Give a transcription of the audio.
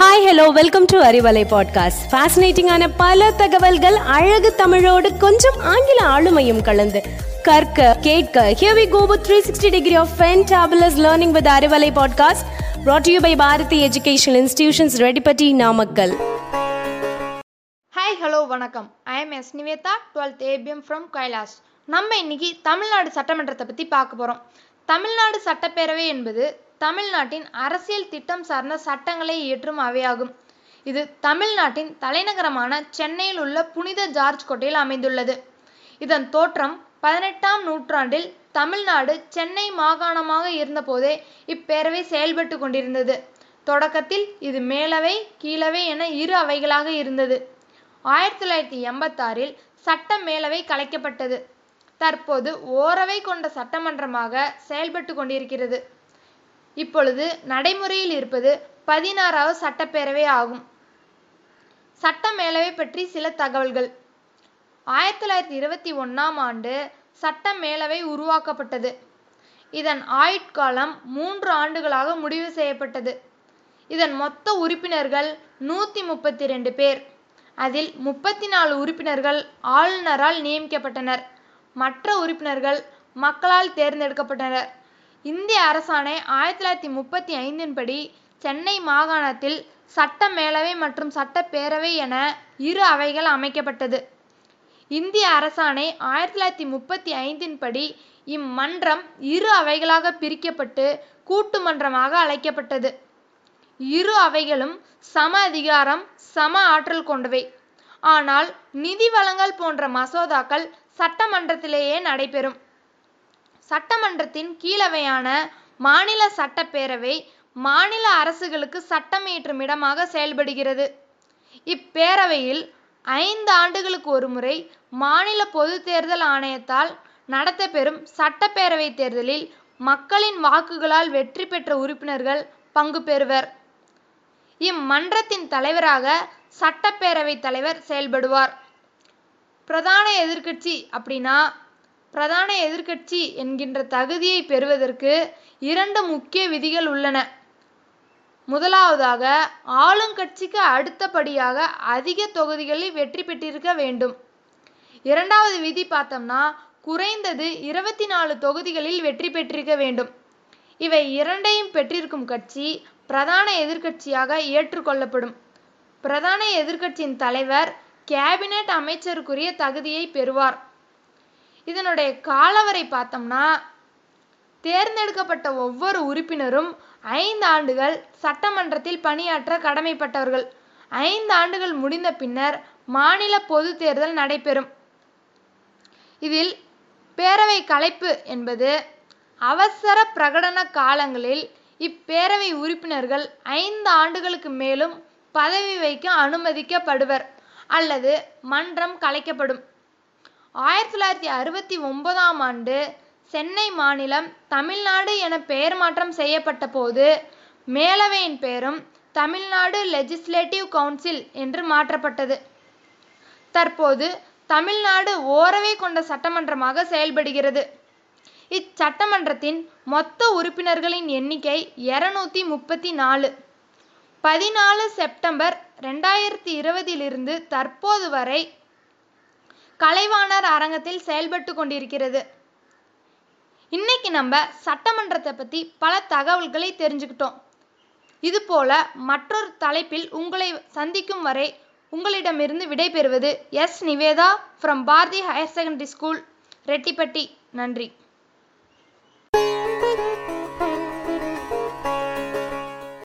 Hi hello welcome to Arivalai podcast ஃபேசினேட்டிங்கான பல தகவல்கள் அழகு தமிழோடு கொஞ்சம் ஆங்கில ஆளுமையும் கலந்து கற்க கேட்க here we go with 360 degree of fantabulous learning with Arivalai podcast brought to you by Bharathi education institutions Reddipatti Namakkal hi hello வணக்கம் I am S Nivetha twelfth A B M from Kailash நம்ம இன்னைக்கு தமிழ்நாடு சட்டமன்றத்தை பற்றி பார்க்க போகிறோம் தமிழ்நாடு சட்டப்பேரவை என்பது தமிழ்நாட்டின் அரசியல் திட்டம் சார்ந்த சட்டங்களை இயற்றும் அவையாகும். இது தமிழ்நாட்டின் தலைநகரமான சென்னையில் உள்ள புனித ஜார்ஜ் கோட்டையில் அமைந்துள்ளது. இதன் தோற்றம் பதினெட்டாம் நூற்றாண்டில் தமிழ்நாடு சென்னை மாகாணமாக இருந்தபோதே இப்பேரவை செயல்பட்டு கொண்டிருந்தது. தொடக்கத்தில் இது மேலவை கீழவை என இரு அவைகளாக இருந்தது. ஆயிரத்தி தொள்ளாயிரத்தி எண்பத்தாறில் சட்ட மேலவை கலைக்கப்பட்டது. தற்போது ஓரவை கொண்ட சட்டமன்றமாக செயல்பட்டு கொண்டிருக்கிறது. இப்பொழுது நடைமுறையில் இருப்பது பதினாறாவது சட்டப்பேரவை ஆகும். சட்ட மேலவை பற்றி சில தகவல்கள். ஆயிரத்தி தொள்ளாயிரத்தி இருபத்தி ஒன்றாம் ஆண்டு சட்ட மேலவை உருவாக்கப்பட்டது. இதன் ஆயுட்காலம் மூன்று ஆண்டுகளாக முடிவு செய்யப்பட்டது. இதன் மொத்த உறுப்பினர்கள் நூற்றி முப்பத்தி ரெண்டு பேர். அதில் முப்பத்தி நாலு உறுப்பினர்கள் ஆளுநரால் நியமிக்கப்பட்டனர். மற்ற உறுப்பினர்கள் மக்களால் தேர்ந்தெடுக்கப்பட்டனர். இந்திய அரசாணை ஆயிரத்தி தொள்ளாயிரத்தி முப்பத்தி ஐந்தின்படி சென்னை மாகாணத்தில் சட்ட மேலவை மற்றும் சட்டப்பேரவை என இரு அவைகள் அமைக்கப்பட்டது. இந்திய அரசாணை ஆயிரத்தி தொள்ளாயிரத்தி முப்பத்தி ஐந்தின்படி இம்மன்றம் இரு அவைகளாக பிரிக்கப்பட்டு கூட்டு மன்றமாக அழைக்கப்பட்டது. இரு அவைகளும் சம அதிகாரம் சம ஆற்றல் கொண்டவை. ஆனால் நிதி வழங்கல் போன்ற மசோதாக்கள் சட்டமன்றத்திலேயே நடைபெறும். சட்டமன்றத்தின் கீழவையான மாநில சட்டப்பேரவை மாநில அரசுகளுக்கு சட்டம் இயற்றும் இடமாக செயல்படுகிறது. இப்பேரவையில் ஐந்து ஆண்டுகளுக்கு ஒருமுறை மாநில பொது தேர்தல் ஆணையத்தால் நடத்தப்பெறும் சட்டப்பேரவை தேர்தலில் மக்களின் வாக்குகளால் வெற்றி பெற்ற உறுப்பினர்கள் பங்கு பெறுவர். இம்மன்றத்தின் தலைவராக சட்டப்பேரவை தலைவர் செயல்படுவார். பிரதான எதிர்க்கட்சி அப்படின்னா பிரதான எதிர்க்கட்சி என்கின்ற தகுதியை பெறுவதற்கு இரண்டு முக்கிய விதிகள் உள்ளன. முதலாவதாக ஆளுங்கட்சிக்கு அடுத்தபடியாக அதிக தொகுதிகளில் வெற்றி பெற்றிருக்க வேண்டும். இரண்டாவது விதி பார்த்தோம்னா குறைந்தது இருபத்தி நாலு தொகுதிகளில் வெற்றி பெற்றிருக்க வேண்டும். இவை இரண்டையும் பெற்றிருக்கும் கட்சி பிரதான எதிர்க்கட்சியாக ஏற்றுக்கொள்ளப்படும். பிரதான எதிர்க்கட்சியின் தலைவர் கேபினெட் அமைச்சருக்குரிய தகுதியை பெறுவார். இதனுடைய காலவரை பார்த்தோம்னா தேர்ந்தெடுக்கப்பட்ட ஒவ்வொரு உறுப்பினரும் ஐந்து ஆண்டுகள் சட்டமன்றத்தில் பணியாற்ற கடமைப்பட்டவர்கள். ஐந்து ஆண்டுகள் முடிந்த பின்னர் மாநில பொது தேர்தல் நடைபெறும். இதில் பேரவை கலைப்பு என்பது அவசர பிரகடன காலங்களில் இப்பேரவை உறுப்பினர்கள் ஐந்து ஆண்டுகளுக்கு மேலும் பதவி வைக்க அனுமதிக்கப்படுவர் அல்லது மன்றம் கலைக்கப்படும். ஆயிரத்தி தொள்ளாயிரத்தி அறுபத்தி ஒன்பதாம் ஆண்டு சென்னை மாநிலம் தமிழ்நாடு என பெயர் மாற்றம் செய்யப்பட்ட போது மேலவையின் பெயரும் தமிழ்நாடு லெஜிஸ்லேட்டிவ் கவுன்சில் என்று மாற்றப்பட்டது. தற்போது தமிழ்நாடு ஓரவை கொண்ட சட்டமன்றமாக செயல்படுகிறது. இச்சட்டமன்றத்தின் மொத்த உறுப்பினர்களின் எண்ணிக்கை இருநூத்தி முப்பத்தி நாலு. பதினாலு செப்டம்பர் ரெண்டாயிரத்தி இருபதிலிருந்து தற்போது வரை கலைவாணர் அரங்கத்தில் செயல்பட்டு கொண்டிருக்கிறது. இன்னைக்கு நம்ம சட்டமன்றத்தை பற்றி பல தகவல்களை தெரிஞ்சுக்கிட்டோம். இது போல மற்றொரு தலைப்பில் உங்களை சந்திக்கும் வரை உங்களிடமிருந்து விடைபெறுவது S. Nivetha from Bharathi higher secondary school Reddipatti. நன்றி.